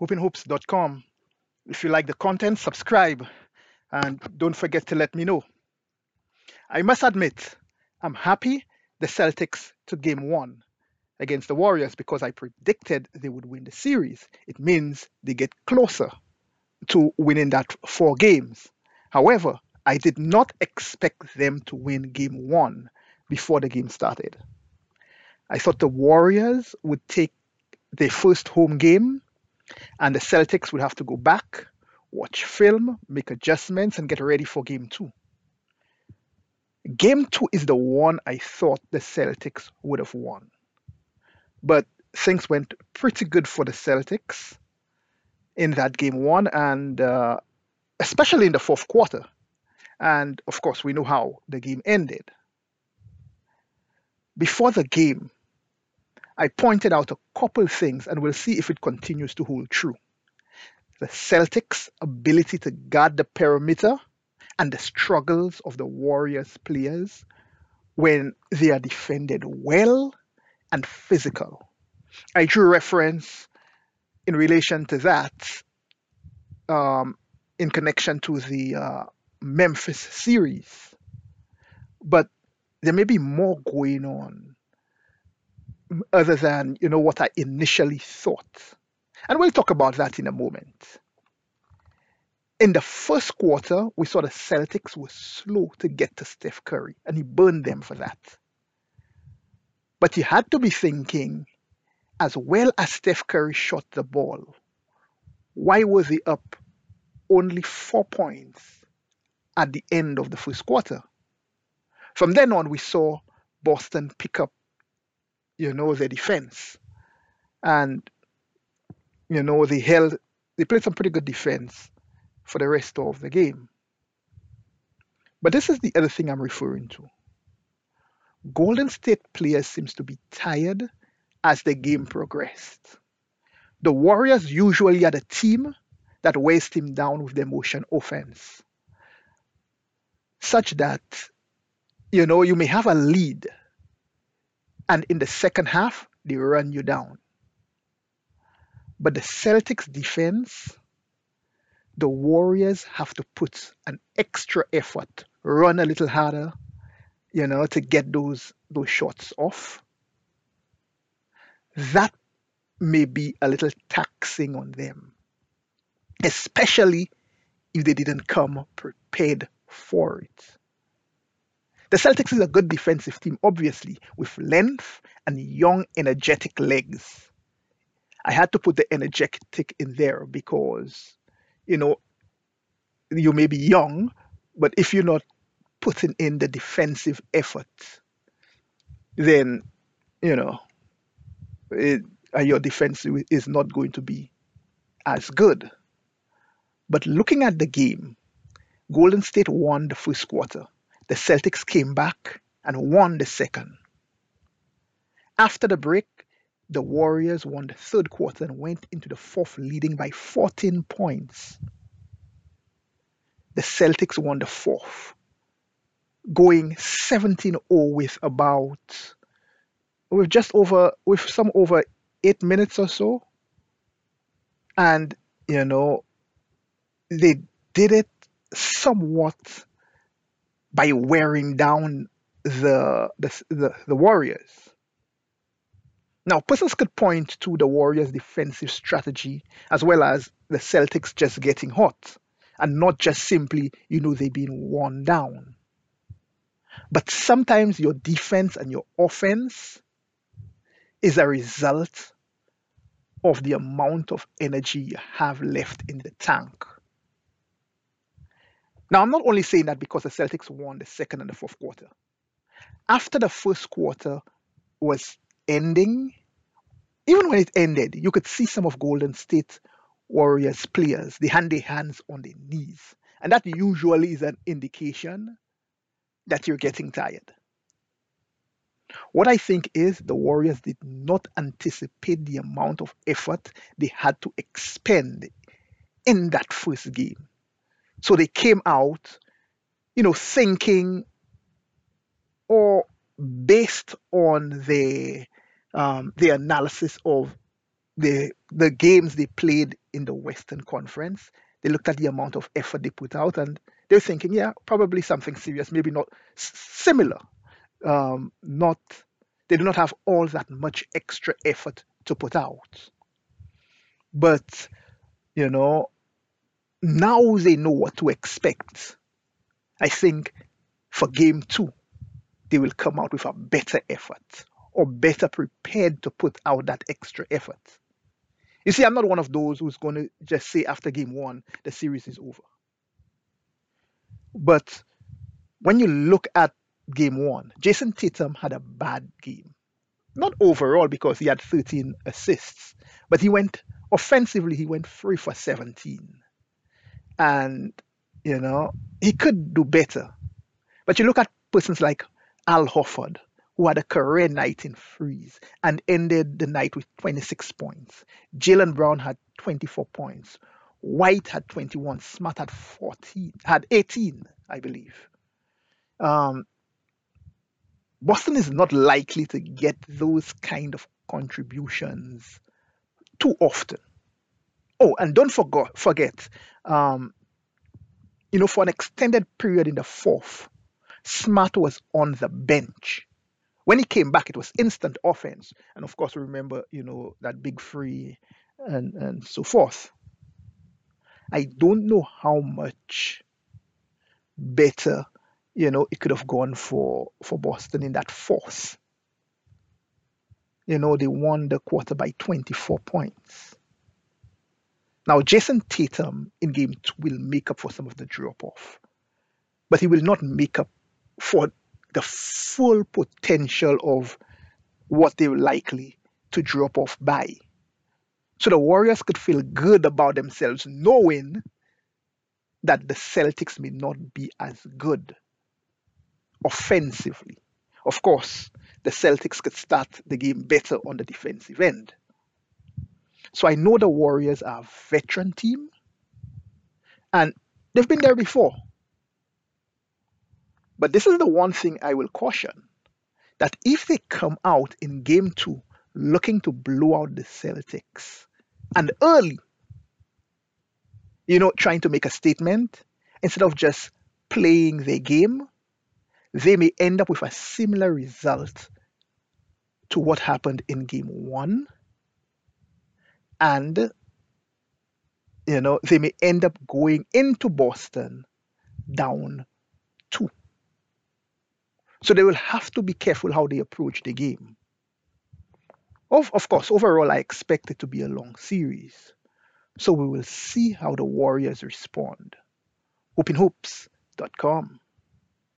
HoopinHoops.com. If you like the content, subscribe and don't forget to let me know. I must admit, I'm happy the Celtics took game one against the Warriors because I predicted they would win the series. It means they get closer to winning that four games. However, I did not expect them to win game one before the game started. I thought the Warriors would take their first home game and the Celtics would have to go back, watch film, make adjustments, and get ready for game two. Game two is the one I thought the Celtics would have won. But things went pretty good for the Celtics in that game one, and uh, especially in the fourth quarter. And of course, we know how the game ended. Before the game, I pointed out a couple things, and we'll see if it continues to hold true. The Celtics' ability to guard the perimeter and the struggles of the Warriors players when they are defended well and physical. I drew reference in relation to that um, in connection to the uh, Memphis series, but there may be more going on other than you know what I initially thought, and we'll talk about that in a moment. In the first quarter, we saw the Celtics were slow to get to Steph Curry, and he burned them for that. But you had to be thinking, as well as Steph Curry shot the ball, why was he up only four points at the end of the first quarter? From then on, we saw Boston pick up, you know, the defense. And, you know, they held, they played some pretty good defense for the rest of the game. But this is the other thing I'm referring to. Golden State players seems to be tired as the game progressed. The Warriors usually are the team that weighs him down with their motion offense, such that you know you may have a lead, and in the second half they run you down. But the Celtics defense the Warriors have to put an extra effort, run a little harder, you know, to get those those shots off. That may be a little taxing on them, especially if they didn't come prepared for it. The Celtics is a good defensive team, obviously, with length and young, energetic legs. I had to put the energetic in there because you know, you may be young, but if you're not putting in the defensive effort, then, you know, it, uh, your defense is not going to be as good. But looking at the game, Golden State won the first quarter. The Celtics came back and won the second. After the break, the Warriors won the third quarter and went into the fourth leading by 14 points. The Celtics won the fourth, going 17 0 with about, with just over, with some over eight minutes or so. And, you know, they did it somewhat by wearing down the, the, the, the Warriors now, persons could point to the Warriors' defensive strategy as well as the Celtics just getting hot and not just simply, you know, they've been worn down. But sometimes your defense and your offense is a result of the amount of energy you have left in the tank. Now, I'm not only saying that because the Celtics won the second and the fourth quarter. After the first quarter was ending, even when it ended, you could see some of Golden State Warriors players, they hand their hands on their knees. And that usually is an indication that you're getting tired. What I think is the Warriors did not anticipate the amount of effort they had to expend in that first game. So they came out, you know, thinking or based on the um, the analysis of the the games they played in the Western Conference. They looked at the amount of effort they put out and they're thinking, yeah, probably something serious, maybe not similar. Um, not they do not have all that much extra effort to put out. But you know, now they know what to expect. I think for game two, they will come out with a better effort or better prepared to put out that extra effort. You see, I'm not one of those who's going to just say after game one, the series is over. But when you look at game one, Jayson Tatum had a bad game. Not overall because he had 13 assists, but he went offensively, he went three for 17. And, you know, he could do better. But you look at persons like Al Horford, who had a career night in freeze and ended the night with 26 points. Jaylen Brown had 24 points. White had 21. Smart had 14, had 18, I believe. Um, Boston is not likely to get those kind of contributions too often. Oh, and don't forget, forget, um, you know, for an extended period in the fourth, Smart was on the bench. When he came back, it was instant offense, and of course, remember, you know, that big free and and so forth. I don't know how much better, you know, it could have gone for for Boston in that fourth. You know, they won the quarter by 24 points. Now, Jayson Tatum in game two will make up for some of the drop off, but he will not make up for the full potential of what they're likely to drop off by. So the Warriors could feel good about themselves knowing that the Celtics may not be as good offensively. Of course, the Celtics could start the game better on the defensive end. So I know the Warriors are a veteran team and they've been there before. But this is the one thing I will caution that if they come out in game two looking to blow out the Celtics and early, you know, trying to make a statement instead of just playing their game, they may end up with a similar result to what happened in game one. And, you know, they may end up going into Boston down two. So they will have to be careful how they approach the game. Of, of course, overall, I expect it to be a long series. So we will see how the Warriors respond. HoopinHoops.com.